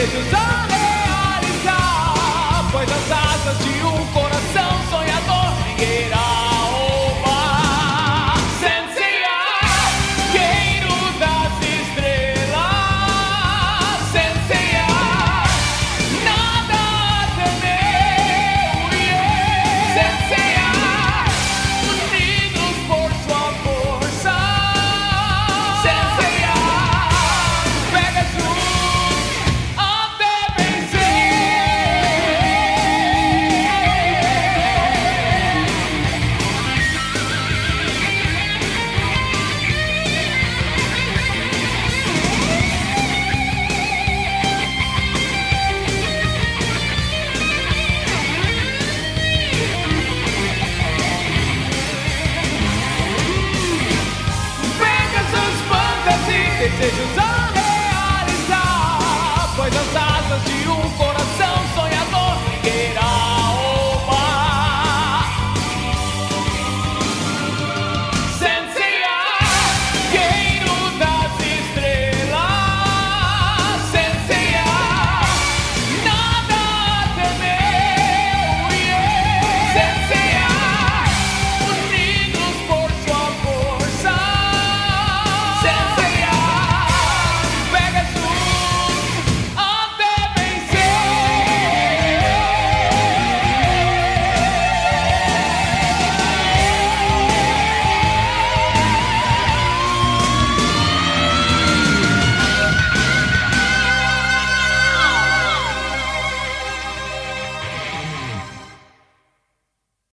Este Jesús. Desejos a